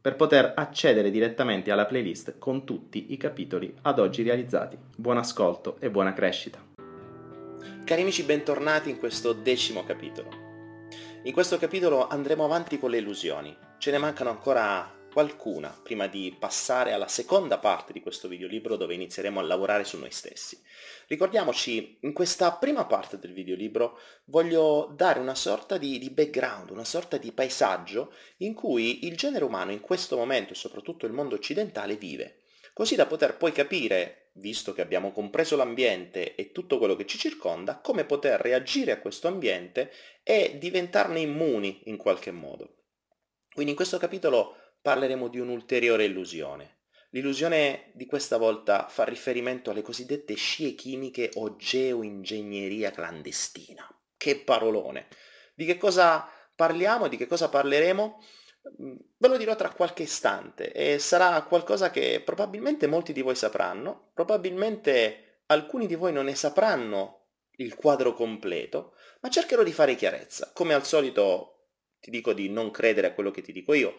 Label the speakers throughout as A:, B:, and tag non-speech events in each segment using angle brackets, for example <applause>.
A: per poter accedere direttamente alla playlist con tutti i capitoli ad oggi realizzati. Buon ascolto e buona crescita.
B: Cari amici, bentornati in questo decimo capitolo. In questo capitolo andremo avanti con le illusioni. Ce ne mancano ancora qualcuna prima di passare alla seconda parte di questo videolibro dove inizieremo a lavorare su noi stessi. Ricordiamoci, in questa prima parte del videolibro voglio dare una sorta di, di, background, una sorta di paesaggio in cui il genere umano in questo momento e soprattutto il mondo occidentale vive, così da poter poi capire, visto che abbiamo compreso l'ambiente e tutto quello che ci circonda, come poter reagire a questo ambiente e diventarne immuni in qualche modo. Quindi in questo capitolo parleremo di un'ulteriore illusione. L'illusione di questa volta fa riferimento alle cosiddette scie chimiche o geoingegneria clandestina. Che parolone! Di che cosa parliamo di che cosa parleremo? Mm, ve lo dirò tra qualche istante e sarà qualcosa che probabilmente molti di voi sapranno, probabilmente alcuni di voi non ne sapranno il quadro completo, ma cercherò di fare chiarezza. Come al solito ti dico di non credere a quello che ti dico io,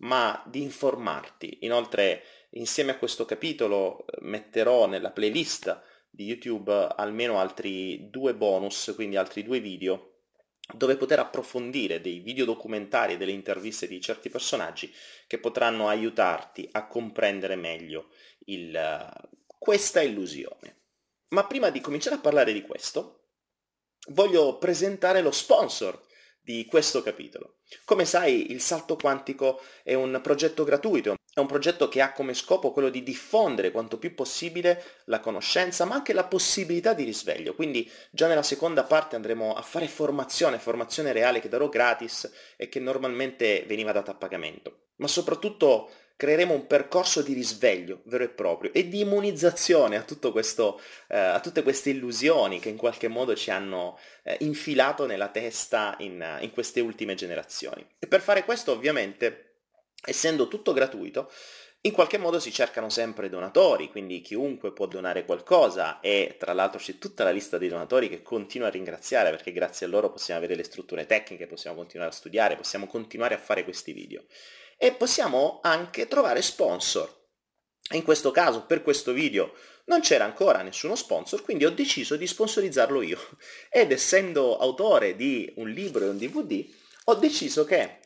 B: ma di informarti. Inoltre, insieme a questo capitolo eh, metterò nella playlist di YouTube almeno altri due bonus, quindi altri due video dove poter approfondire dei video documentari e delle interviste di certi personaggi che potranno aiutarti a comprendere meglio il, questa illusione. Ma prima di cominciare a parlare di questo, voglio presentare lo sponsor di questo capitolo. Come sai, il salto quantico è un progetto gratuito, è un progetto che ha come scopo quello di diffondere quanto più possibile la conoscenza, ma anche la possibilità di risveglio. Quindi già nella seconda parte andremo a fare formazione, formazione reale che darò gratis e che normalmente veniva data a pagamento. Ma soprattutto creeremo un percorso di risveglio vero e proprio e di immunizzazione a, questo, eh, a tutte queste illusioni che in qualche modo ci hanno eh, infilato nella testa in, in queste ultime generazioni. E per fare questo ovviamente, essendo tutto gratuito, in qualche modo si cercano sempre donatori, quindi chiunque può donare qualcosa e tra l'altro c'è tutta la lista dei donatori che continuo a ringraziare perché grazie a loro possiamo avere le strutture tecniche, possiamo continuare a studiare, possiamo continuare a fare questi video e possiamo anche trovare sponsor. In questo caso, per questo video, non c'era ancora nessuno sponsor, quindi ho deciso di sponsorizzarlo io. <laughs> Ed essendo autore di un libro e un DVD, ho deciso che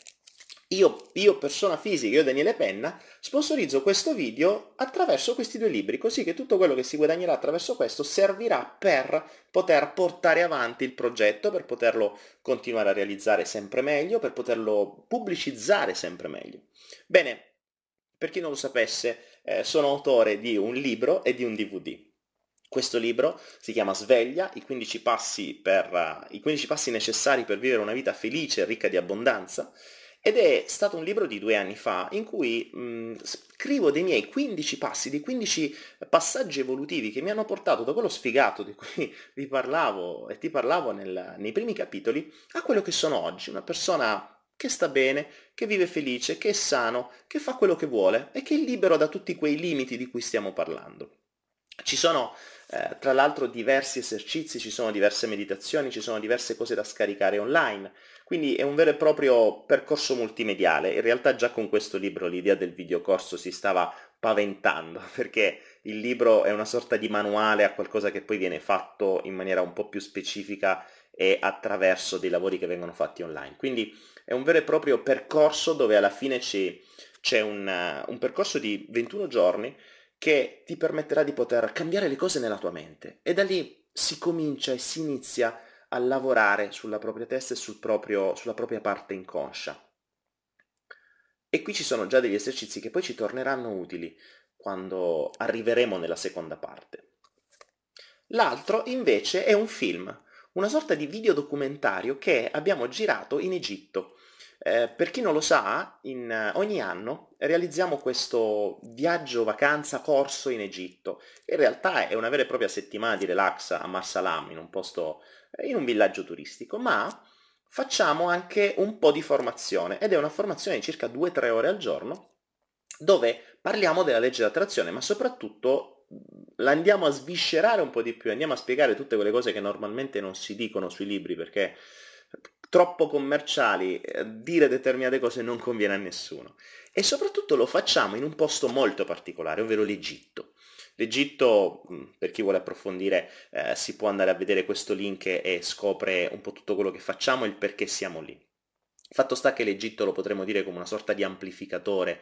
B: io, io, persona fisica, io Daniele Penna, sponsorizzo questo video attraverso questi due libri, così che tutto quello che si guadagnerà attraverso questo servirà per poter portare avanti il progetto, per poterlo continuare a realizzare sempre meglio, per poterlo pubblicizzare sempre meglio. Bene, per chi non lo sapesse, eh, sono autore di un libro e di un DVD. Questo libro si chiama Sveglia, i 15 passi, per, uh, i 15 passi necessari per vivere una vita felice e ricca di abbondanza ed è stato un libro di due anni fa in cui mh, scrivo dei miei 15 passi, dei 15 passaggi evolutivi che mi hanno portato da quello sfigato di cui <laughs> vi parlavo e ti parlavo nel, nei primi capitoli a quello che sono oggi, una persona che sta bene, che vive felice, che è sano, che fa quello che vuole e che è libero da tutti quei limiti di cui stiamo parlando. Ci sono eh, tra l'altro diversi esercizi, ci sono diverse meditazioni, ci sono diverse cose da scaricare online, quindi è un vero e proprio percorso multimediale. In realtà già con questo libro l'idea del videocorso si stava paventando, <laughs> perché il libro è una sorta di manuale a qualcosa che poi viene fatto in maniera un po' più specifica e attraverso dei lavori che vengono fatti online. Quindi è un vero e proprio percorso dove alla fine c'è, un, un percorso di 21 giorni che ti permetterà di poter cambiare le cose nella tua mente e da lì si comincia e si inizia a lavorare sulla propria testa e sul proprio, sulla propria parte inconscia. E qui ci sono già degli esercizi che poi ci torneranno utili quando arriveremo nella seconda parte. L'altro invece è un film, una sorta di videodocumentario che abbiamo girato in Egitto. Eh, per chi non lo sa, in, ogni anno realizziamo questo viaggio vacanza corso in Egitto. In realtà è una vera e propria settimana di relax a Marsalam, in un posto, in un villaggio turistico, ma facciamo anche un po' di formazione ed è una formazione di circa 2-3 ore al giorno dove parliamo della legge dell'attrazione, ma soprattutto la andiamo a sviscerare un po' di più, andiamo a spiegare tutte quelle cose che normalmente non si dicono sui libri perché troppo commerciali, eh, dire determinate cose non conviene a nessuno. E soprattutto lo facciamo in un posto molto particolare, ovvero l'Egitto. L'Egitto, per chi vuole approfondire, eh, si può andare a vedere questo link e scopre un po' tutto quello che facciamo e il perché siamo lì. Fatto sta che l'Egitto lo potremmo dire come una sorta di amplificatore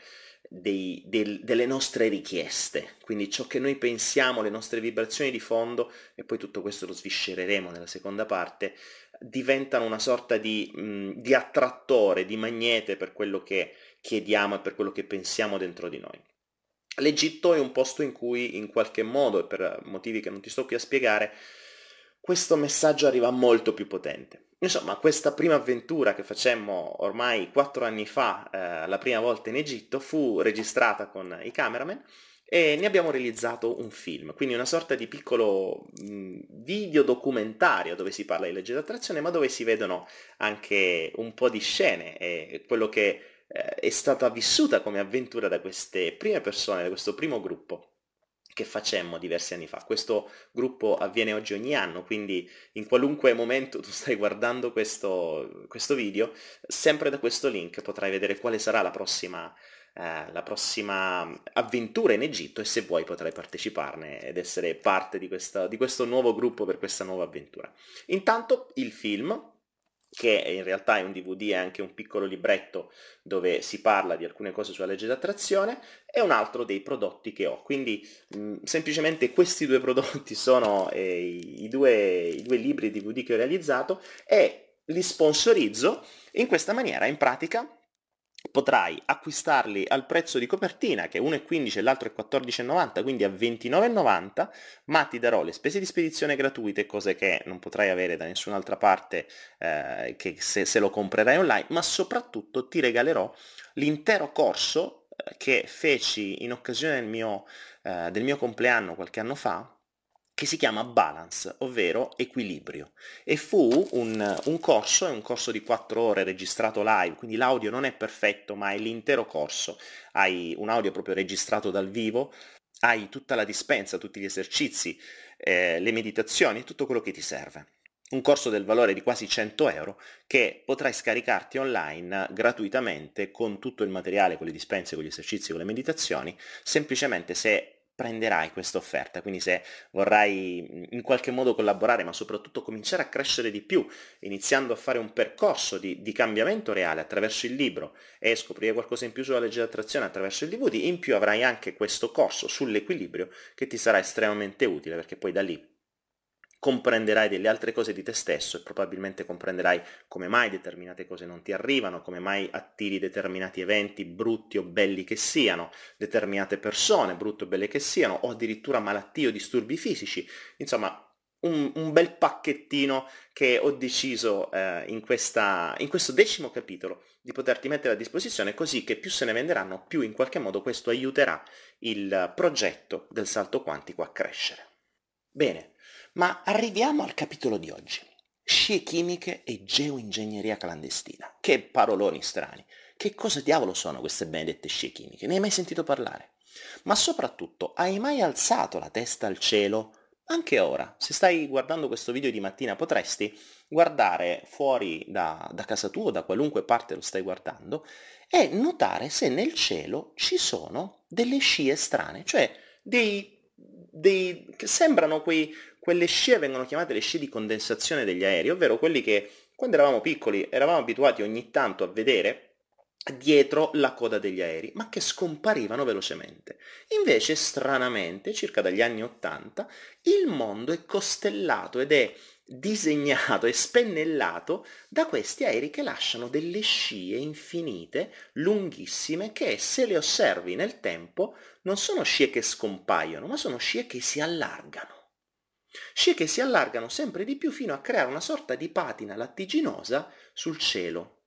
B: dei, del, delle nostre richieste, quindi ciò che noi pensiamo, le nostre vibrazioni di fondo, e poi tutto questo lo sviscereremo nella seconda parte, diventano una sorta di, mh, di attrattore, di magnete per quello che chiediamo e per quello che pensiamo dentro di noi. L'Egitto è un posto in cui in qualche modo, e per motivi che non ti sto qui a spiegare, questo messaggio arriva molto più potente. Insomma, questa prima avventura che facemmo ormai quattro anni fa, eh, la prima volta in Egitto, fu registrata con i cameraman e ne abbiamo realizzato un film, quindi una sorta di piccolo mh, video documentario dove si parla di legge d'attrazione, ma dove si vedono anche un po' di scene e quello che eh, è stata vissuta come avventura da queste prime persone, da questo primo gruppo che facemmo diversi anni fa. Questo gruppo avviene oggi ogni anno, quindi in qualunque momento tu stai guardando questo, questo video, sempre da questo link potrai vedere quale sarà la prossima, eh, la prossima avventura in Egitto e se vuoi potrai parteciparne ed essere parte di, questa, di questo nuovo gruppo per questa nuova avventura. Intanto il film, che in realtà è un DVD e anche un piccolo libretto dove si parla di alcune cose sulla legge d'attrazione, è un altro dei prodotti che ho. Quindi mh, semplicemente questi due prodotti <laughs> sono eh, i, due, i due libri DVD che ho realizzato e li sponsorizzo in questa maniera, in pratica potrai acquistarli al prezzo di copertina che uno è 15 e l'altro è 14,90 quindi a 29,90 ma ti darò le spese di spedizione gratuite cose che non potrai avere da nessun'altra parte eh, se, se, lo comprerai online ma soprattutto ti regalerò l'intero corso eh, che feci in occasione del mio, eh, del mio compleanno qualche anno fa che si chiama Balance, ovvero equilibrio. E fu un, un corso, è un corso di 4 ore registrato live, quindi l'audio non è perfetto, ma è l'intero corso. Hai un audio proprio registrato dal vivo, hai tutta la dispensa, tutti gli esercizi, eh, le meditazioni, tutto quello che ti serve. Un corso del valore di quasi 100 euro che potrai scaricarti online gratuitamente con tutto il materiale, con le dispense, con gli esercizi, con le meditazioni, semplicemente se prenderai questa offerta, quindi se vorrai in qualche modo collaborare, ma soprattutto cominciare a crescere di più, iniziando a fare un percorso di, di cambiamento reale attraverso il libro e scoprire qualcosa in più sulla legge d'attrazione attraverso il DVD, in più avrai anche questo corso sull'equilibrio che ti sarà estremamente utile perché poi da lì comprenderai delle altre cose di te stesso e probabilmente comprenderai come mai determinate cose non ti arrivano, come mai attiri determinati eventi, brutti o belli che siano, determinate persone, brutte o belle che siano, o addirittura malattie o disturbi fisici. Insomma, un, un bel pacchettino che ho deciso eh, in, questa, in questo decimo capitolo di poterti mettere a disposizione così che più se ne venderanno, più in qualche modo questo aiuterà il progetto del salto quantico a crescere. Bene, ma arriviamo al capitolo di oggi. Scie chimiche e geoingegneria clandestina. Che paroloni strani. Che cosa diavolo sono queste benedette scie chimiche? Ne hai mai sentito parlare? Ma soprattutto, hai mai alzato la testa al cielo? Anche ora, se stai guardando questo video di mattina, potresti guardare fuori da, da casa tua, da qualunque parte lo stai guardando, e notare se nel cielo ci sono delle scie strane, cioè dei dei, che sembrano quei, quelle scie vengono chiamate le scie di condensazione degli aerei, ovvero quelli che quando eravamo piccoli eravamo abituati ogni tanto a vedere dietro la coda degli aerei, ma che scomparivano velocemente. Invece, stranamente, circa dagli anni Ottanta, il mondo è costellato ed è disegnato e spennellato da questi aerei che lasciano delle scie infinite, lunghissime, che se le osservi nel tempo non sono scie che scompaiono, ma sono scie che si allargano. Scie che si allargano sempre di più fino a creare una sorta di patina lattiginosa sul cielo.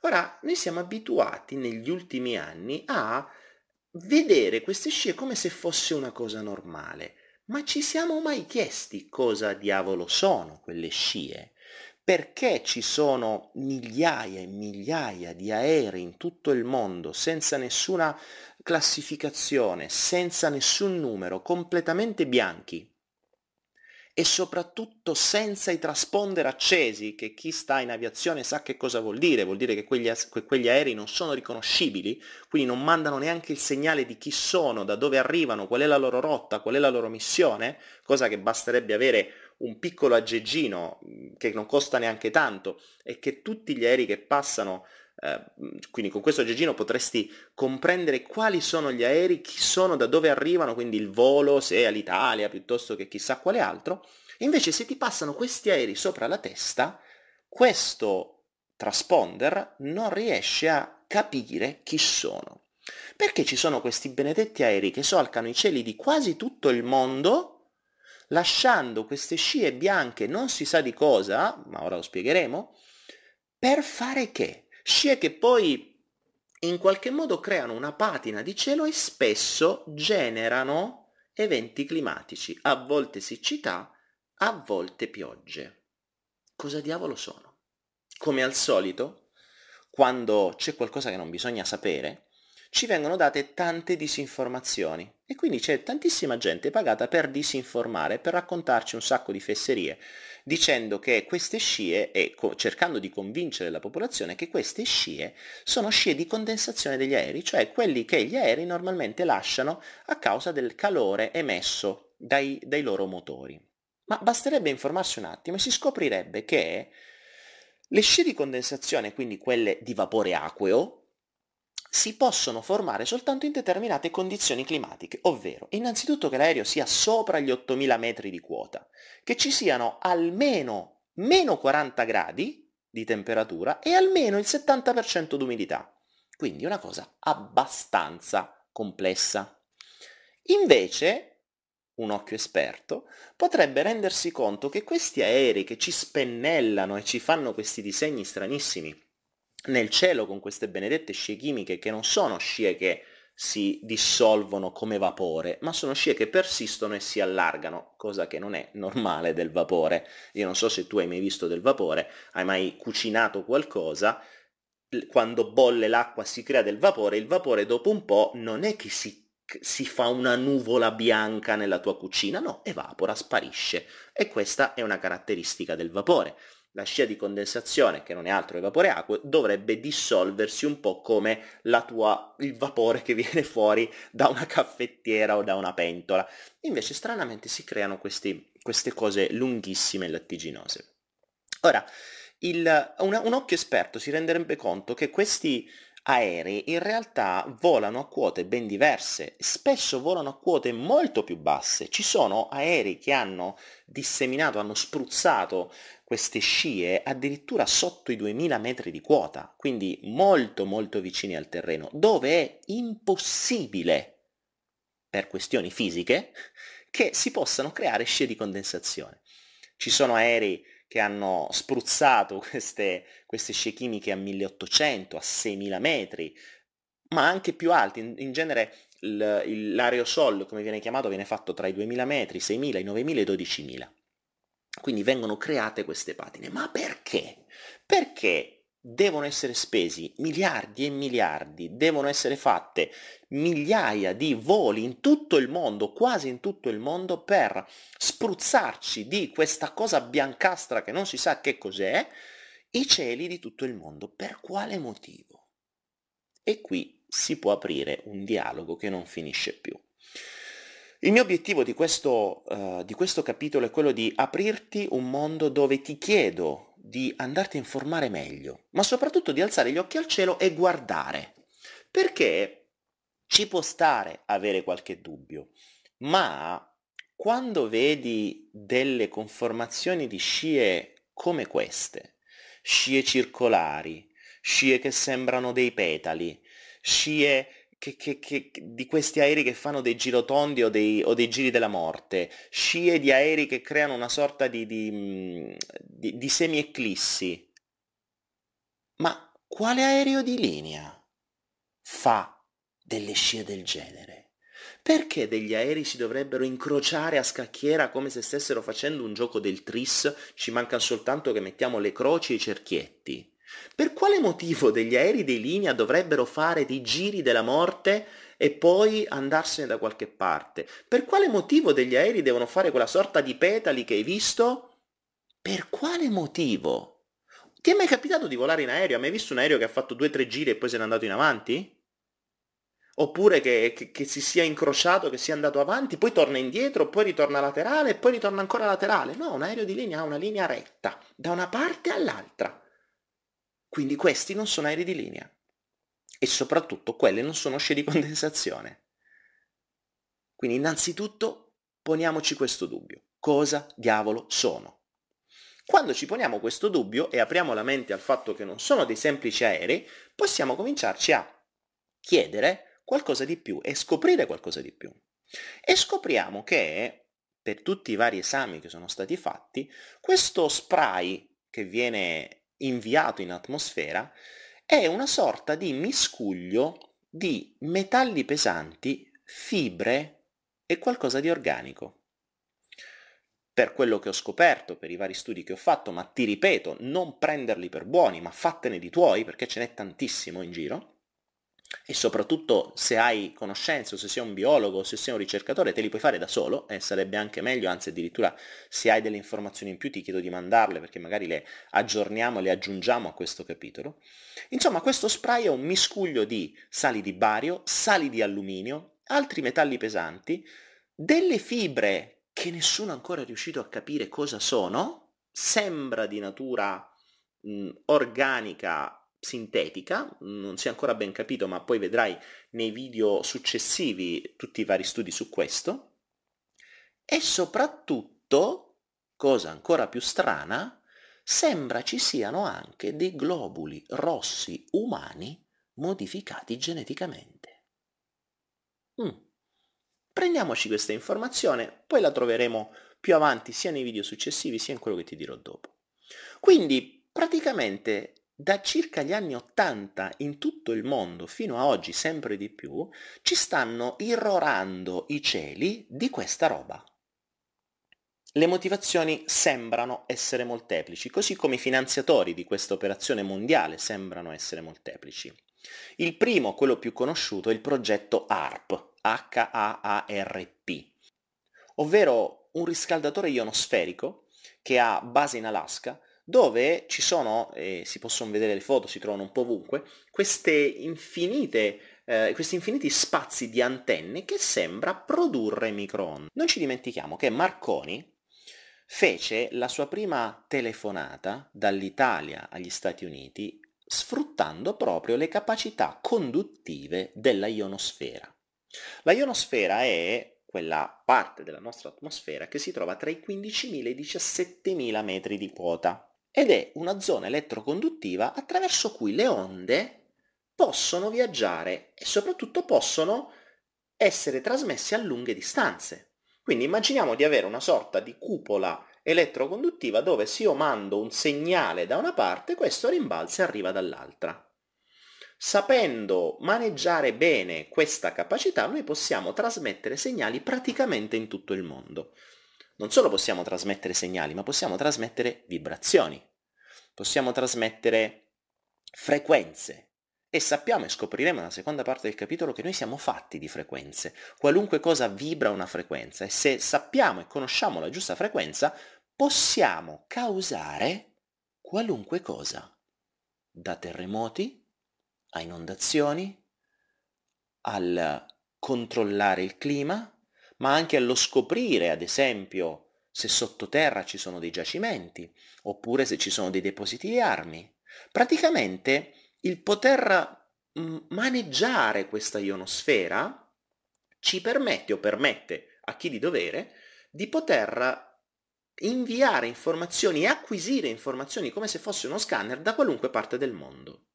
B: Ora, noi siamo abituati negli ultimi anni a vedere queste scie come se fosse una cosa normale, ma ci siamo mai chiesti cosa diavolo sono quelle scie? Perché ci sono migliaia e migliaia di aerei in tutto il mondo senza nessuna classificazione, senza nessun numero, completamente bianchi? E soprattutto senza i transponder accesi, che chi sta in aviazione sa che cosa vuol dire, vuol dire che quegli, quegli, aerei non sono riconoscibili, quindi non mandano neanche il segnale di chi sono, da dove arrivano, qual è la loro rotta, qual è la loro missione, cosa che basterebbe avere un piccolo aggeggino che non costa neanche tanto e che tutti gli aerei che passano eh, quindi con questo aggeggino potresti comprendere quali sono gli aerei, chi sono, da dove arrivano, quindi il volo, se è all'Italia piuttosto che chissà quale altro. Invece se ti passano questi aerei sopra la testa, questo transponder non riesce a capire chi sono. Perché ci sono questi benedetti aerei che solcano i cieli di quasi tutto il mondo, lasciando queste scie bianche non si sa di cosa, ma ora lo spiegheremo, per fare che? Scie che poi in qualche modo creano una patina di cielo e spesso generano eventi climatici, a volte siccità, a volte piogge. Cosa diavolo sono? Come al solito, quando c'è qualcosa che non bisogna sapere, ci vengono date tante disinformazioni e quindi c'è tantissima gente pagata per disinformare, per raccontarci un sacco di fesserie dicendo che queste scie, e cercando di convincere la popolazione che queste scie sono scie di condensazione degli aerei, cioè quelli che gli aerei normalmente lasciano a causa del calore emesso dai, dai loro motori. Ma basterebbe informarsi un attimo e si scoprirebbe che le scie di condensazione, quindi quelle di vapore acqueo, si possono formare soltanto in determinate condizioni climatiche, ovvero innanzitutto che l'aereo sia sopra gli 8000 metri di quota, che ci siano almeno meno 40 gradi di temperatura e almeno il 70% d'umidità. Quindi una cosa abbastanza complessa. Invece, un occhio esperto potrebbe rendersi conto che questi aerei che ci spennellano e ci fanno questi disegni stranissimi nel cielo con queste benedette scie chimiche che non sono scie che si dissolvono come vapore, ma sono scie che persistono e si allargano, cosa che non è normale del vapore. Io non so se tu hai mai visto del vapore, hai mai cucinato qualcosa, quando bolle l'acqua si crea del vapore, il vapore dopo un po' non è che si, si fa una nuvola bianca nella tua cucina, no, evapora, sparisce. E questa è una caratteristica del vapore la scia di condensazione, che non è altro che vapore acqua, dovrebbe dissolversi un po' come tua, il vapore che <laughs> viene fuori da una caffettiera o da una pentola. Invece stranamente si creano questi, queste cose lunghissime e lattiginose. Ora, il, un, un occhio esperto si renderebbe conto che questi aerei in realtà volano a quote ben diverse, spesso volano a quote molto più basse. Ci sono aerei che hanno disseminato, hanno spruzzato queste scie addirittura sotto i 2000 metri di quota, quindi molto molto vicini al terreno, dove è impossibile, per questioni fisiche, che si possano creare scie di condensazione. Ci sono aerei che hanno spruzzato <laughs> queste, queste scie chimiche a 1800, a 6000 metri, ma anche più alti. In, in genere il, l'aerosol, come viene chiamato, viene fatto tra i 2000 metri, 6000, i 9000 e i 12000. Quindi vengono create queste patine. Ma perché? Perché devono essere spesi miliardi e miliardi, devono essere fatte migliaia di voli in tutto il mondo, quasi in tutto il mondo, per spruzzarci di questa cosa biancastra che non si sa che cos'è, i cieli di tutto il mondo. Per quale motivo? E qui si può aprire un dialogo che non finisce più. Il mio obiettivo di questo, uh, di questo capitolo è quello di aprirti un mondo dove ti chiedo di andarti a informare meglio, ma soprattutto di alzare gli occhi al cielo e guardare. Perché ci può stare avere qualche dubbio, ma quando vedi delle conformazioni di scie come queste, scie circolari, scie che sembrano dei petali, scie che, che, che, di questi aerei che fanno dei girotondi o dei, o dei, giri della morte, scie di aerei che creano una sorta di, di, mm, di, di semi-eclissi. Ma quale aereo di linea fa delle scie del genere? Perché degli aerei si dovrebbero incrociare a scacchiera come se stessero facendo un gioco del tris? Ci manca soltanto che mettiamo le croci e i cerchietti. Per quale motivo degli aerei di linea dovrebbero fare dei giri della morte e poi andarsene da qualche parte? Per quale motivo degli aerei devono fare quella sorta di petali che hai visto? Per quale motivo? Ti è mai capitato di volare in aereo? Hai mai visto un aereo che ha fatto due o tre giri e poi se n'è andato in avanti? Oppure che, che, che, si sia incrociato, che sia andato avanti, poi torna indietro, poi ritorna laterale poi ritorna ancora laterale. No, un aereo di linea ha una linea retta, da una parte all'altra. Quindi questi non sono aerei di linea. E soprattutto quelle non sono scie di <laughs> condensazione. Quindi innanzitutto poniamoci questo dubbio. Cosa diavolo sono? Quando ci poniamo questo dubbio e apriamo la mente al fatto che non sono dei semplici aerei, possiamo cominciarci a chiedere qualcosa di più e scoprire qualcosa di più. E scopriamo che, per tutti i vari esami che sono stati fatti, questo spray che viene inviato in atmosfera è una sorta di miscuglio di metalli pesanti, fibre e qualcosa di organico. Per quello che ho scoperto, per i vari studi che ho fatto, ma ti ripeto, non prenderli per buoni, ma fattene di tuoi, perché ce n'è tantissimo in giro, e soprattutto se hai conoscenze se sei un biologo se sei un ricercatore te li puoi fare da solo e sarebbe anche meglio, anzi addirittura se hai delle informazioni in più ti chiedo di mandarle perché magari le aggiorniamo, le aggiungiamo a questo capitolo. Insomma questo spray è un miscuglio di sali di bario, sali di alluminio, altri metalli pesanti, delle fibre che nessuno ancora è riuscito a capire cosa sono, sembra di natura mh, organica sintetica, non si è ancora ben capito, ma poi vedrai nei video successivi tutti i vari studi su questo. E soprattutto, cosa ancora più strana, sembra ci siano anche dei globuli rossi umani modificati geneticamente. Mm. Prendiamoci questa informazione, poi la troveremo più avanti sia nei video successivi sia in quello che ti dirò dopo. Quindi praticamente da circa gli anni Ottanta in tutto il mondo fino a oggi sempre di più ci stanno irrorando i cieli di questa roba. Le motivazioni sembrano essere molteplici, così come i finanziatori di questa operazione mondiale sembrano essere molteplici. Il primo, quello più conosciuto, è il progetto HARP, H-A-A-R-P, ovvero un riscaldatore ionosferico che ha base in Alaska dove ci sono, eh, si possono vedere le foto, si trovano un po' ovunque, queste infinite, eh, questi infiniti spazi di antenne che sembra produrre microonde. Non ci dimentichiamo che Marconi fece la sua prima telefonata dall'Italia agli Stati Uniti sfruttando proprio le capacità conduttive della ionosfera. La ionosfera è quella parte della nostra atmosfera che si trova tra i 15.000 e i 17.000 metri di quota ed è una zona elettroconduttiva attraverso cui le onde possono viaggiare e soprattutto possono essere trasmesse a lunghe distanze. Quindi immaginiamo di avere una sorta di cupola elettroconduttiva dove se io mando un segnale da una parte, questo rimbalza e arriva dall'altra. Sapendo maneggiare bene questa capacità, noi possiamo trasmettere segnali praticamente in tutto il mondo non solo possiamo trasmettere segnali, ma possiamo trasmettere vibrazioni, possiamo trasmettere frequenze. E sappiamo e scopriremo nella seconda parte del capitolo che noi siamo fatti di frequenze. Qualunque cosa vibra una frequenza e se sappiamo e conosciamo la giusta frequenza, possiamo causare qualunque cosa. Da terremoti a inondazioni, al controllare il clima, ma anche allo scoprire, ad esempio, se sottoterra ci sono dei giacimenti, oppure se ci sono dei depositi di armi. Praticamente il poter mm, maneggiare questa ionosfera ci permette o permette a chi di dovere di poter inviare informazioni e acquisire informazioni come se fosse uno scanner da qualunque parte del mondo.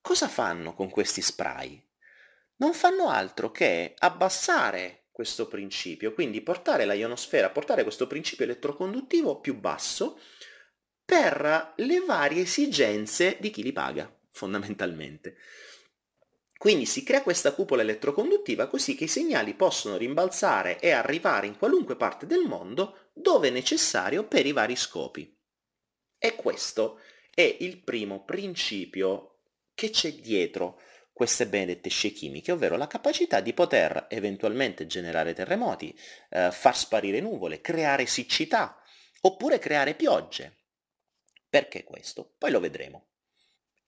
B: Cosa fanno con questi spray? Non fanno altro che abbassare questo principio, quindi portare la ionosfera, portare questo principio elettroconduttivo più basso per le varie esigenze di chi li paga, fondamentalmente. Quindi si crea questa cupola elettroconduttiva così che i segnali possono rimbalzare e arrivare in qualunque parte del mondo dove necessario per i vari scopi. E questo è il primo principio che c'è dietro queste benedette scie chimiche, ovvero la capacità di poter eventualmente generare terremoti, eh, far sparire nuvole, creare siccità, oppure creare piogge. Perché questo? Poi lo vedremo.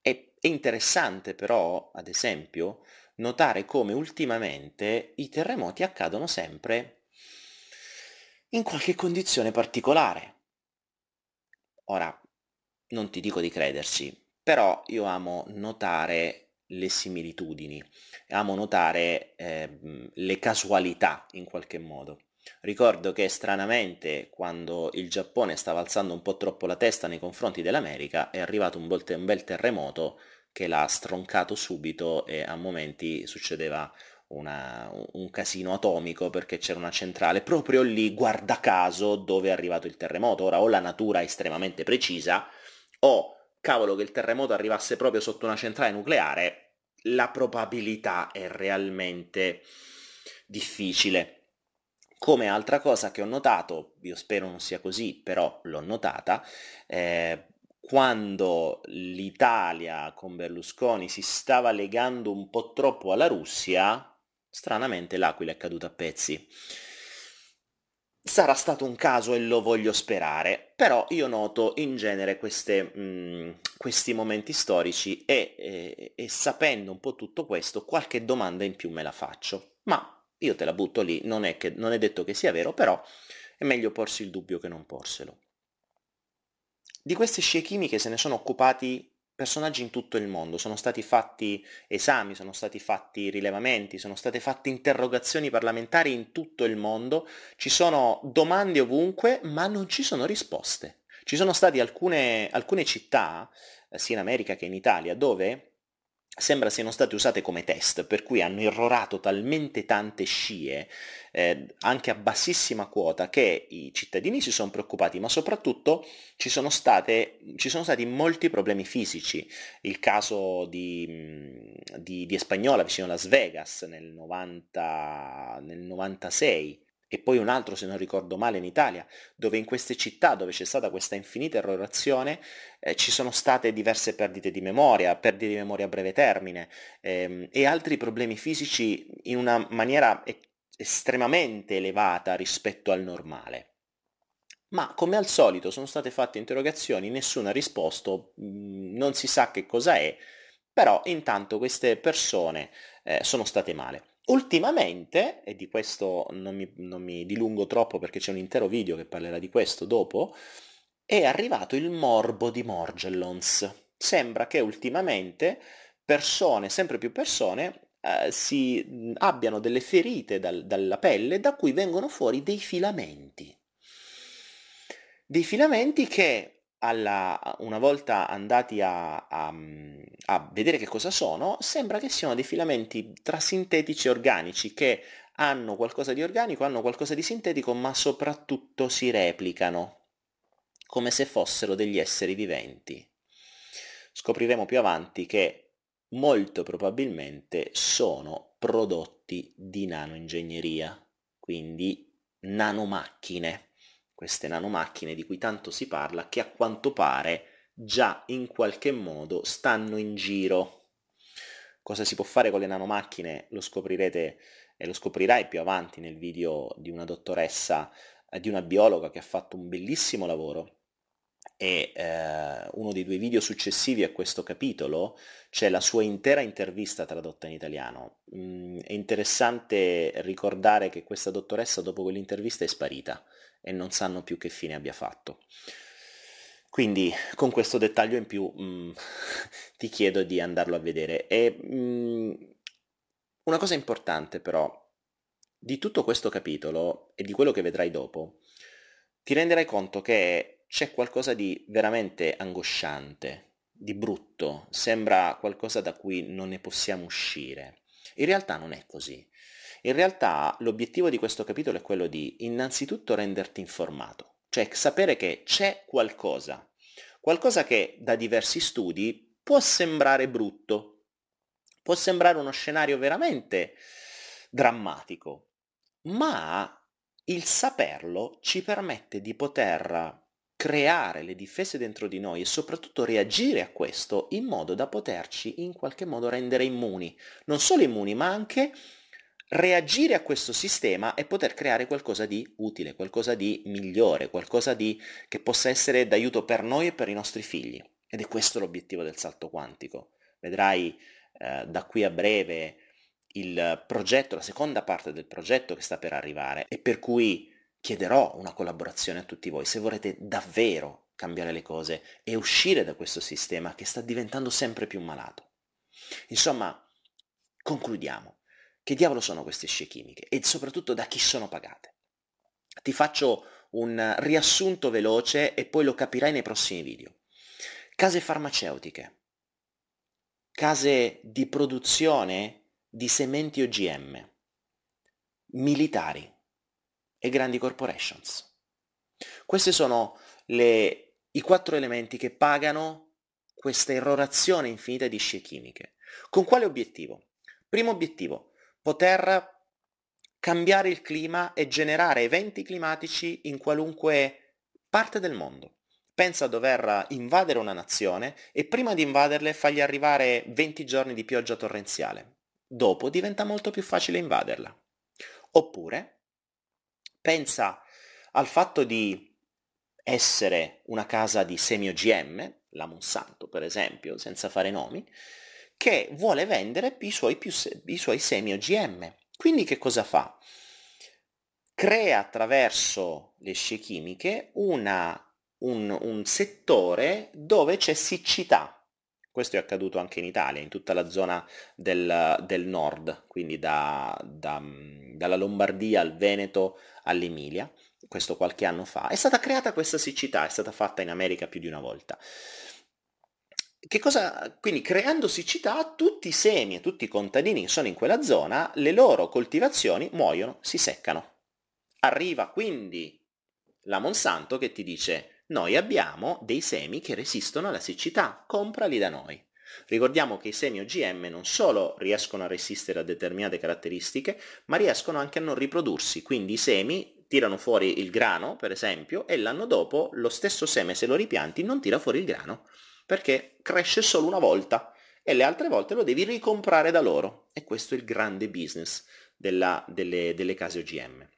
B: È interessante però, ad esempio, notare come ultimamente i terremoti accadono sempre in qualche condizione particolare. Ora, non ti dico di crederci, però io amo notare le similitudini, amo notare eh, le casualità in qualche modo. Ricordo che stranamente quando il Giappone stava alzando un po' troppo la testa nei confronti dell'America è arrivato un, bel, un bel terremoto che l'ha stroncato subito e a momenti succedeva una, un casino atomico perché c'era una centrale proprio lì, guarda caso, dove è arrivato il terremoto. Ora o la natura è estremamente precisa o cavolo che il terremoto arrivasse proprio sotto una centrale nucleare, la probabilità è realmente difficile. Come altra cosa che ho notato, io spero non sia così, però l'ho notata, eh, quando l'Italia con Berlusconi si stava legando un po' troppo alla Russia, stranamente l'Aquila è caduta a pezzi. Sarà stato un caso e lo voglio sperare, però io noto in genere queste, mh, mm, questi momenti storici e, e, e sapendo un po' tutto questo, qualche domanda in più me la faccio. Ma io te la butto lì, non è, che, non è detto che sia vero, però è meglio porsi il dubbio che non porselo. Di queste scie chimiche se ne sono occupati personaggi in tutto il mondo, sono stati fatti esami, sono stati fatti rilevamenti, sono state fatte interrogazioni parlamentari in tutto il mondo, ci sono domande ovunque, ma non ci sono risposte. Ci sono state alcune, alcune città, eh, sia in America che in Italia, dove sembra siano state usate come test, per cui hanno irrorato talmente tante scie, eh, anche a bassissima quota, che i cittadini si sono preoccupati, ma soprattutto ci sono, state, ci sono stati molti problemi fisici. Il caso di, di, di Espagnola vicino a Las Vegas nel, 90, nel 96, e poi un altro, se non ricordo male, in Italia, dove in queste città dove c'è stata questa infinita errorazione eh, ci sono state diverse perdite di memoria, perdite di memoria a breve termine ehm, e altri problemi fisici in una maniera e- estremamente elevata rispetto al normale. Ma come al solito sono state fatte interrogazioni, nessuno ha risposto, mh, non si sa che cosa è, però intanto queste persone eh, sono state male. Ultimamente, e di questo non mi, non mi dilungo troppo perché c'è un intero video che parlerà di questo dopo, è arrivato il morbo di Morgellons. Sembra che ultimamente persone, sempre più persone, eh, si abbiano delle ferite dal, dalla pelle da cui vengono fuori dei filamenti. Dei filamenti che alla, una volta andati a, a, a, vedere che cosa sono, sembra che siano dei filamenti tra sintetici e organici che hanno qualcosa di organico, hanno qualcosa di sintetico, ma soprattutto si replicano, come se fossero degli esseri viventi. Scopriremo più avanti che molto probabilmente sono prodotti di nanoingegneria, quindi nanomacchine queste nanomacchine di cui tanto si parla, che a quanto pare già in qualche modo stanno in giro. Cosa si può fare con le nanomacchine lo scoprirete e lo scoprirai più avanti nel video di una dottoressa, eh, di una biologa che ha fatto un bellissimo lavoro e eh, uno dei due video successivi a questo capitolo c'è la sua intera intervista tradotta in italiano. Mm, è interessante ricordare che questa dottoressa dopo quell'intervista è sparita e non sanno più che fine abbia fatto. Quindi con questo dettaglio in più mm, <laughs> ti chiedo di andarlo a vedere. E, mm, una cosa importante però, di tutto questo capitolo e di quello che vedrai dopo, ti renderai conto che c'è qualcosa di veramente angosciante, di brutto, sembra qualcosa da cui non ne possiamo uscire. In realtà non è così. In realtà l'obiettivo di questo capitolo è quello di innanzitutto renderti informato, cioè sapere che c'è qualcosa, qualcosa che da diversi studi può sembrare brutto, può sembrare uno scenario veramente drammatico, ma il saperlo ci permette di poter creare le difese dentro di noi e soprattutto reagire a questo in modo da poterci in qualche modo rendere immuni, non solo immuni ma anche reagire a questo sistema e poter creare qualcosa di utile, qualcosa di migliore, qualcosa di, che possa essere d'aiuto per noi e per i nostri figli. Ed è questo l'obiettivo del salto quantico. Vedrai eh, da qui a breve il progetto, la seconda parte del progetto che sta per arrivare e per cui chiederò una collaborazione a tutti voi se vorrete davvero cambiare le cose e uscire da questo sistema che sta diventando sempre più malato. Insomma, concludiamo. Che diavolo sono queste scie chimiche e soprattutto da chi sono pagate? Ti faccio un riassunto veloce e poi lo capirai nei prossimi video. Case farmaceutiche, case di produzione di sementi OGM, militari e grandi corporations. Questi sono le, i quattro elementi che pagano questa irrorazione infinita di scie chimiche. Con quale obiettivo? Primo obiettivo, poter cambiare il clima e generare eventi climatici in qualunque parte del mondo. Pensa a dover invadere una nazione e prima di invaderle fargli arrivare 20 giorni di pioggia torrenziale dopo diventa molto più facile invaderla. Oppure pensa al fatto di essere una casa di semi OGM, la Monsanto per esempio, senza fare nomi, che vuole vendere i suoi, più, i suoi semi OGM. Quindi che cosa fa? Crea attraverso le scie chimiche una, un, un settore dove c'è siccità, questo è accaduto anche in Italia, in tutta la zona del, del nord, quindi da, da, dalla Lombardia al Veneto all'Emilia, questo qualche anno fa. È stata creata questa siccità, è stata fatta in America più di una volta. Cosa, quindi creando siccità, tutti i semi e tutti i contadini che sono in quella zona, le loro coltivazioni muoiono, si seccano. Arriva quindi la Monsanto che ti dice noi abbiamo dei semi che resistono alla siccità, comprali da noi. Ricordiamo che i semi OGM non solo riescono a resistere a determinate caratteristiche, ma riescono anche a non riprodursi, quindi i semi tirano fuori il grano, per esempio, e l'anno dopo lo stesso seme se lo ripianti non tira fuori il grano, perché cresce solo una volta e le altre volte lo devi ricomprare da loro. E questo è il grande business della, delle, delle case OGM.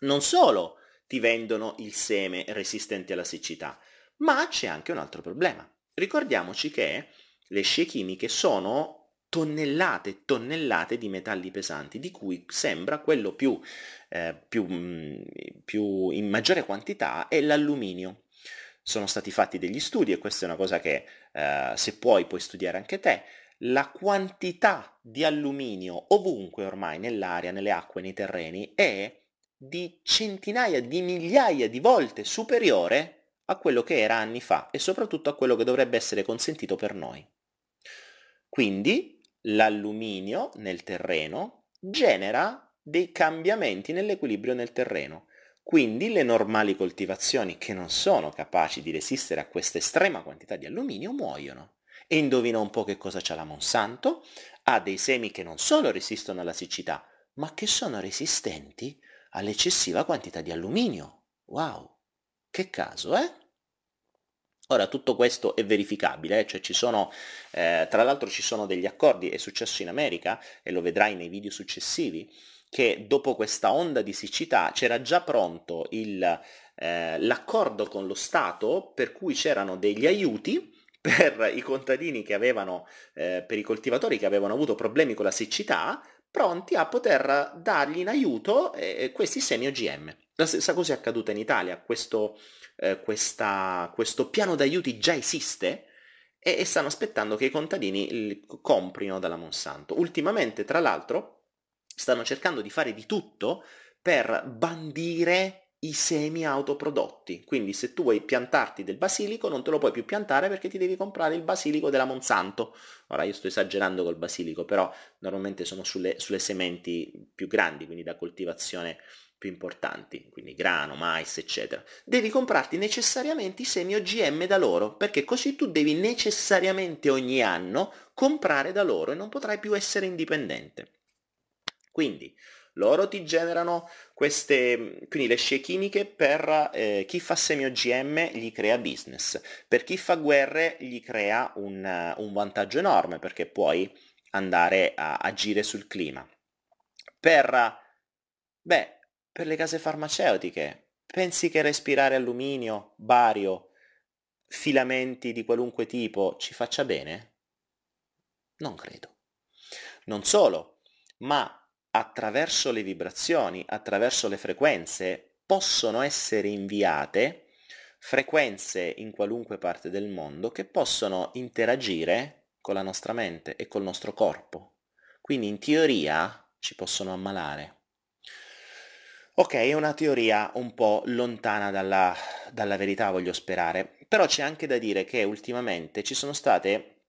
B: Non solo ti vendono il seme resistente alla siccità. Ma c'è anche un altro problema. Ricordiamoci che le scie chimiche sono tonnellate e tonnellate di metalli pesanti, di cui sembra quello più, eh, più, mm, più in maggiore quantità è l'alluminio. Sono stati fatti degli studi e questa è una cosa che eh, se puoi puoi studiare anche te. La quantità di alluminio ovunque ormai nell'aria, nelle acque, nei terreni è di centinaia di migliaia di volte superiore a quello che era anni fa e soprattutto a quello che dovrebbe essere consentito per noi. Quindi l'alluminio nel terreno genera dei cambiamenti nell'equilibrio nel terreno. Quindi le normali coltivazioni che non sono capaci di resistere a questa estrema quantità di alluminio muoiono. E indovina un po' che cosa c'ha la Monsanto? Ha dei semi che non solo resistono alla siccità, ma che sono resistenti all'eccessiva quantità di alluminio. Wow, che caso, eh? Ora tutto questo è verificabile, eh? cioè ci sono, eh, tra l'altro ci sono degli accordi, è successo in America e lo vedrai nei video successivi, che dopo questa onda di siccità c'era già pronto il, eh, l'accordo con lo Stato per cui c'erano degli aiuti per i contadini che avevano, eh, per i coltivatori che avevano avuto problemi con la siccità, pronti a poter dargli in aiuto eh, questi semi OGM. La stessa cosa è accaduta in Italia, questo, eh, questa, questo piano d'aiuti già esiste e, e stanno aspettando che i contadini comprino dalla Monsanto. Ultimamente, tra l'altro, stanno cercando di fare di tutto per bandire i semi autoprodotti. Quindi se tu vuoi piantarti del basilico non te lo puoi più piantare perché ti devi comprare il basilico della Monsanto. Ora io sto esagerando col basilico, però normalmente sono sulle, sulle sementi più grandi, quindi da coltivazione più importanti, quindi grano, mais, eccetera. Devi comprarti necessariamente i semi OGM da loro, perché così tu devi necessariamente ogni anno comprare da loro e non potrai più essere indipendente. Quindi loro ti generano queste, quindi le scie chimiche per eh, chi fa semi OGM gli crea business, per chi fa guerre gli crea un, un vantaggio enorme perché puoi andare a agire sul clima. Per, beh, per le case farmaceutiche, pensi che respirare alluminio, bario, filamenti di qualunque tipo ci faccia bene? Non credo. Non solo, ma attraverso le vibrazioni, attraverso le frequenze, possono essere inviate frequenze in qualunque parte del mondo che possono interagire con la nostra mente e col nostro corpo. Quindi in teoria ci possono ammalare. Ok, è una teoria un po' lontana dalla, dalla verità, voglio sperare, però c'è anche da dire che ultimamente ci sono state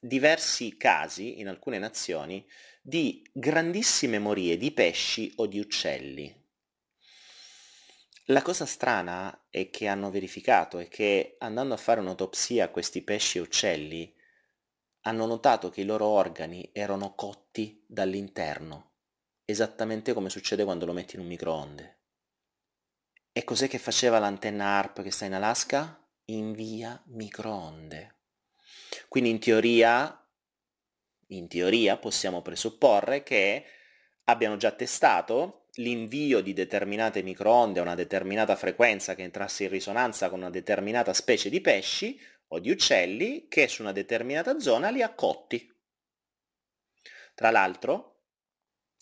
B: diversi casi in alcune nazioni di grandissime morie di pesci o di uccelli. La cosa strana è che hanno verificato è che andando a fare un'autopsia a questi pesci e uccelli hanno notato che i loro organi erano cotti dall'interno, esattamente come succede quando lo metti in un microonde. E cos'è che faceva l'antenna ARP che sta in Alaska? Invia microonde. Quindi in teoria in teoria possiamo presupporre che abbiano già testato l'invio di determinate microonde a una determinata frequenza che entrasse in risonanza con una determinata specie di pesci o di uccelli che su una determinata zona li ha cotti. Tra l'altro,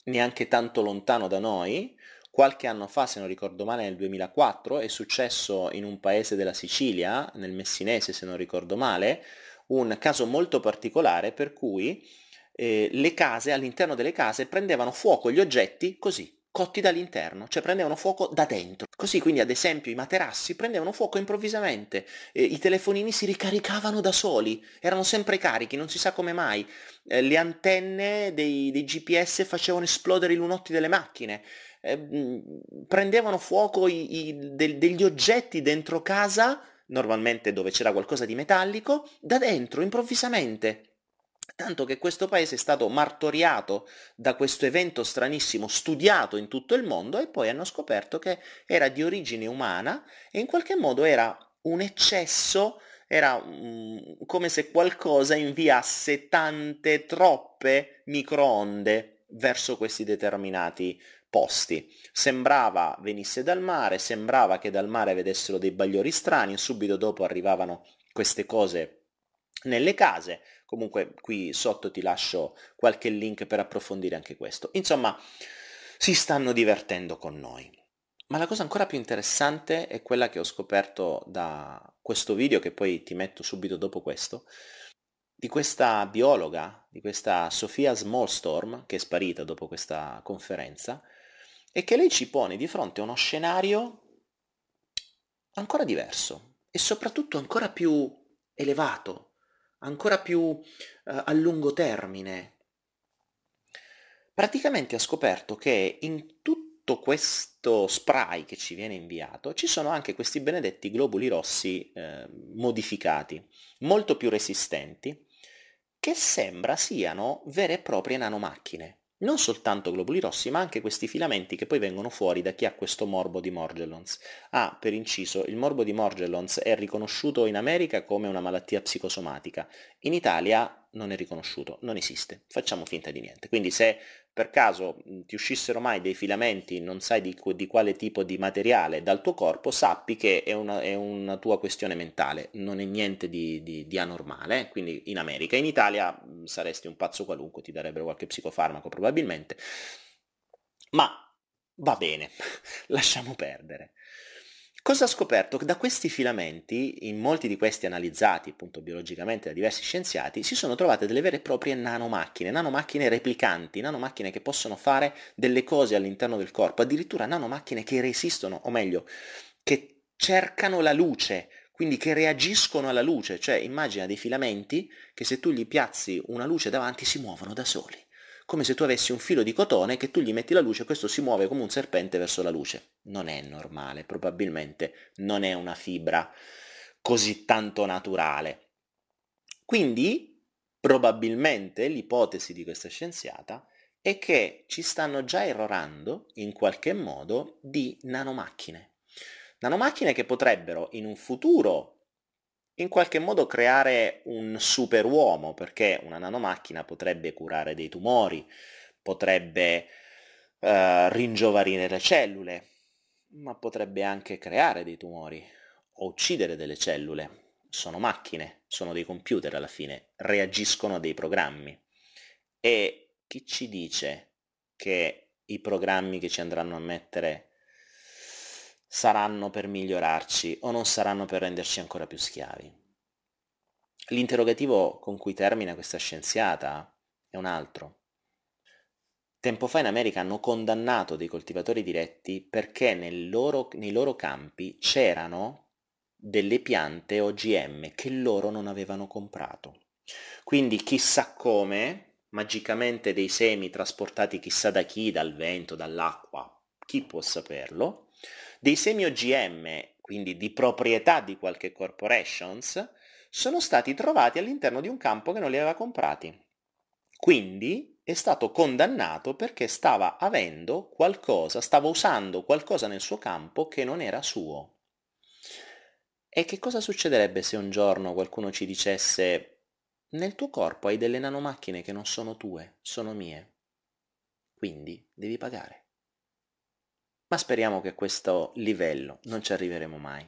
B: neanche tanto lontano da noi, qualche anno fa, se non ricordo male nel 2004, è successo in un paese della Sicilia, nel Messinese se non ricordo male, un caso molto particolare per cui eh, le case, all'interno delle case, prendevano fuoco gli oggetti così, cotti dall'interno, cioè prendevano fuoco da dentro. Così quindi ad esempio i materassi prendevano fuoco improvvisamente, eh, i telefonini si ricaricavano da soli, erano sempre carichi, non si sa come mai, eh, le antenne dei, dei, GPS facevano esplodere i lunotti delle macchine, eh, prendevano fuoco i, i, de, degli oggetti dentro casa normalmente dove c'era qualcosa di metallico, da dentro, improvvisamente. Tanto che questo paese è stato martoriato da questo evento stranissimo, studiato in tutto il mondo, e poi hanno scoperto che era di origine umana e in qualche modo era un eccesso, era um, come se qualcosa inviasse tante, troppe microonde verso questi determinati posti. Sembrava venisse dal mare, sembrava che dal mare vedessero dei bagliori strani subito dopo arrivavano queste cose nelle case. Comunque qui sotto ti lascio qualche link per approfondire anche questo. Insomma, si stanno divertendo con noi. Ma la cosa ancora più interessante è quella che ho scoperto da questo video, che poi ti metto subito dopo questo, di questa biologa, di questa Sofia Smallstorm, che è sparita dopo questa conferenza, è che lei ci pone di fronte a uno scenario ancora diverso e soprattutto ancora più elevato, ancora più uh, a lungo termine. Praticamente ha scoperto che in tutto questo spray che ci viene inviato ci sono anche questi benedetti globuli rossi eh, modificati, molto più resistenti, che sembra siano vere e proprie nanomacchine non soltanto globuli rossi, ma anche questi filamenti che poi vengono fuori da chi ha questo morbo di Morgellons. Ah, per inciso, il morbo di Morgellons è riconosciuto in America come una malattia psicosomatica. In Italia non è riconosciuto, non esiste, facciamo finta di niente. Quindi se per caso ti uscissero mai dei filamenti, non sai di, di quale tipo di materiale dal tuo corpo, sappi che è una, è una tua questione mentale, non è niente di, di, di anormale, quindi in America. In Italia saresti un pazzo qualunque, ti darebbero qualche psicofarmaco probabilmente, ma va bene, <laughs> lasciamo perdere. Cosa ha scoperto? Da questi filamenti, in molti di questi analizzati appunto biologicamente da diversi scienziati, si sono trovate delle vere e proprie nanomacchine, nanomacchine replicanti, nanomacchine che possono fare delle cose all'interno del corpo, addirittura nanomacchine che resistono, o meglio, che cercano la luce, quindi che reagiscono alla luce, cioè immagina dei filamenti che se tu gli piazzi una luce davanti si muovono da soli come se tu avessi un filo di cotone che tu gli metti la luce e questo si muove come un serpente verso la luce. Non è normale, probabilmente non è una fibra così tanto naturale. Quindi, probabilmente, l'ipotesi di questa scienziata è che ci stanno già errorando, in qualche modo, di nanomacchine. Nanomacchine che potrebbero in un futuro in qualche modo creare un superuomo, perché una nanomacchina potrebbe curare dei tumori, potrebbe uh, ringiovanire le cellule, ma potrebbe anche creare dei tumori o uccidere delle cellule. Sono macchine, sono dei computer alla fine, reagiscono a dei programmi. E chi ci dice che i programmi che ci andranno a mettere saranno per migliorarci o non saranno per renderci ancora più schiavi. L'interrogativo con cui termina questa scienziata è un altro. Tempo fa in America hanno condannato dei coltivatori diretti perché loro, nei loro campi c'erano delle piante OGM che loro non avevano comprato. Quindi chissà come, magicamente dei semi trasportati chissà da chi, dal vento, dall'acqua, chi può saperlo, dei semi OGM, quindi di proprietà di qualche corporations, sono stati trovati all'interno di un campo che non li aveva comprati. Quindi è stato condannato perché stava avendo qualcosa, stava usando qualcosa nel suo campo che non era suo. E che cosa succederebbe se un giorno qualcuno ci dicesse nel tuo corpo hai delle nanomacchine che non sono tue, sono mie. Quindi devi pagare ma speriamo che a questo livello non ci arriveremo mai.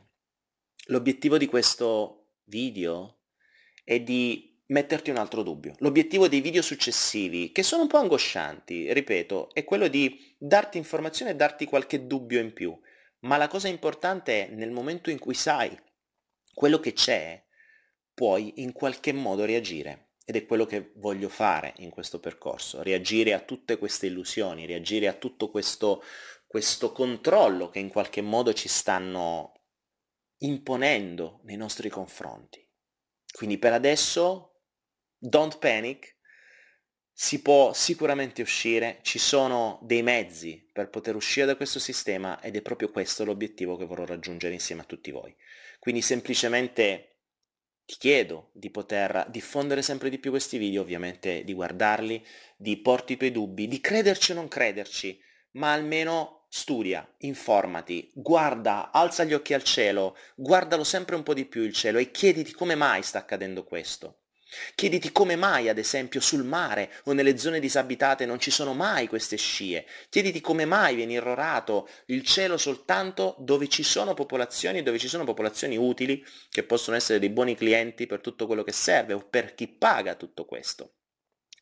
B: L'obiettivo di questo video è di metterti un altro dubbio. L'obiettivo dei video successivi, che sono un po' angoscianti, ripeto, è quello di darti informazione e darti qualche dubbio in più. Ma la cosa importante è nel momento in cui sai quello che c'è, puoi in qualche modo reagire. Ed è quello che voglio fare in questo percorso, reagire a tutte queste illusioni, reagire a tutto questo questo controllo che in qualche modo ci stanno imponendo nei nostri confronti. Quindi per adesso, don't panic, si può sicuramente uscire, ci sono dei mezzi per poter uscire da questo sistema ed è proprio questo l'obiettivo che vorrò raggiungere insieme a tutti voi. Quindi semplicemente ti chiedo di poter diffondere sempre di più questi video, ovviamente di guardarli, di porti i tuoi dubbi, di crederci o non crederci, ma almeno studia, informati, guarda, alza gli occhi al cielo, guardalo sempre un po' di più il cielo e chiediti come mai sta accadendo questo. Chiediti come mai, ad esempio, sul mare o nelle zone disabitate non ci sono mai queste scie. Chiediti come mai viene irrorato il cielo soltanto dove ci sono popolazioni e dove ci sono popolazioni utili, che possono essere dei buoni clienti per tutto quello che serve o per chi paga tutto questo.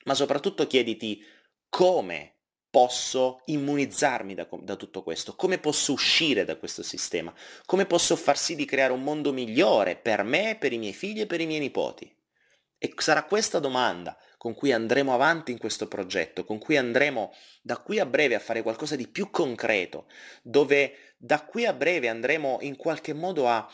B: Ma soprattutto chiediti come posso immunizzarmi da, da, tutto questo? Come posso uscire da questo sistema? Come posso far sì di creare un mondo migliore per me, per i miei figli e per i miei nipoti? E sarà questa domanda con cui andremo avanti in questo progetto, con cui andremo da qui a breve a fare qualcosa di più concreto, dove da qui a breve andremo in qualche modo a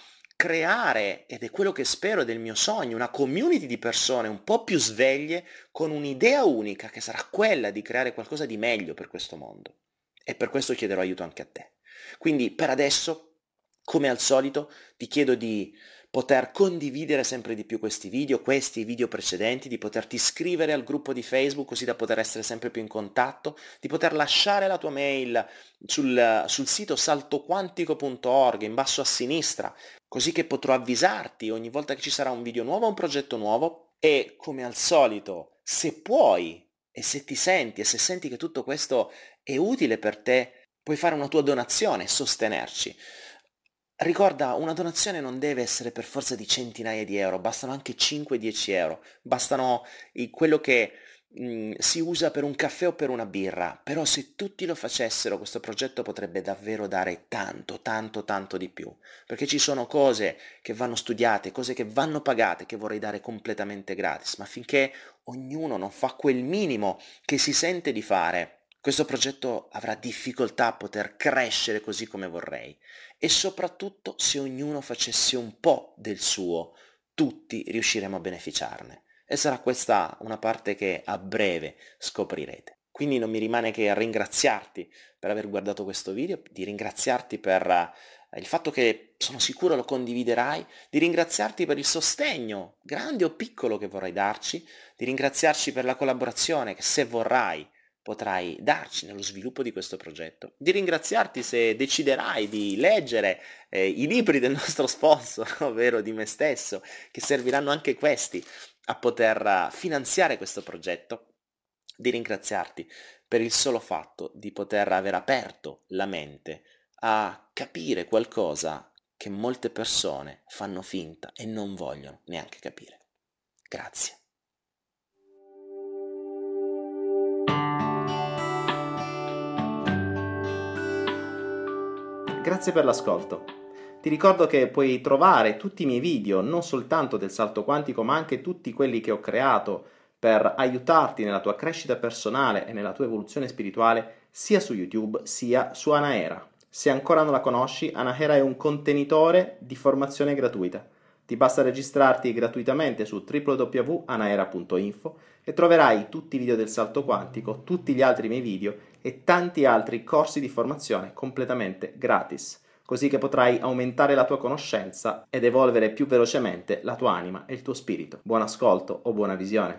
B: creare, ed è quello che spero del mio sogno, una community di persone un po' più sveglie con un'idea unica che sarà quella di creare qualcosa di meglio per questo mondo. E per questo chiederò aiuto anche a te. Quindi per adesso, come al solito, ti chiedo di poter condividere sempre di più questi video, questi video precedenti, di poterti iscrivere al gruppo di Facebook così da poter essere sempre più in contatto, di poter lasciare la tua mail sul, sul sito saltoquantico.org in basso a sinistra, così che potrò avvisarti ogni volta che ci sarà un video nuovo o un progetto nuovo E come al solito, se puoi e se ti senti e se senti che tutto questo è utile per te, puoi fare una tua donazione e sostenerci. Ricorda, una donazione non deve essere per forza di centinaia di euro, bastano anche 5-10 euro, bastano quello che mh, mm, si usa per un caffè o per una birra, però se tutti lo facessero questo progetto potrebbe davvero dare tanto, tanto, tanto di più, perché ci sono cose che vanno studiate, cose che vanno pagate, che vorrei dare completamente gratis, ma finché ognuno non fa quel minimo che si sente di fare, questo progetto avrà difficoltà a poter crescere così come vorrei e soprattutto se ognuno facesse un po' del suo, tutti riusciremo a beneficiarne. E sarà questa una parte che a breve scoprirete. Quindi non mi rimane che ringraziarti per aver guardato questo video, di ringraziarti per eh, il fatto che sono sicuro lo condividerai, di ringraziarti per il sostegno, grande o piccolo, che vorrai darci, di ringraziarci per la collaborazione che se vorrai potrai darci nello sviluppo di questo progetto, di ringraziarti se deciderai di leggere eh, i libri del nostro sponsor, <laughs> ovvero di me stesso, che serviranno anche questi a poter eh, finanziare questo progetto, di ringraziarti per il solo fatto di poter aver aperto la mente a capire qualcosa che molte persone fanno finta e non vogliono neanche capire. Grazie.
A: Grazie per l'ascolto. Ti ricordo che puoi trovare tutti i miei video, non soltanto del salto quantico, ma anche tutti quelli che ho creato per aiutarti nella tua crescita personale e nella tua evoluzione spirituale, sia su YouTube sia su Anaera. Se ancora non la conosci, Anaera è un contenitore di formazione gratuita. Ti basta registrarti gratuitamente su www.anaera.info e troverai tutti i video del salto quantico, tutti gli altri miei video e tanti altri corsi di formazione completamente gratis, così che potrai aumentare la tua conoscenza ed evolvere più velocemente la tua anima e il tuo spirito. Buon ascolto o buona visione.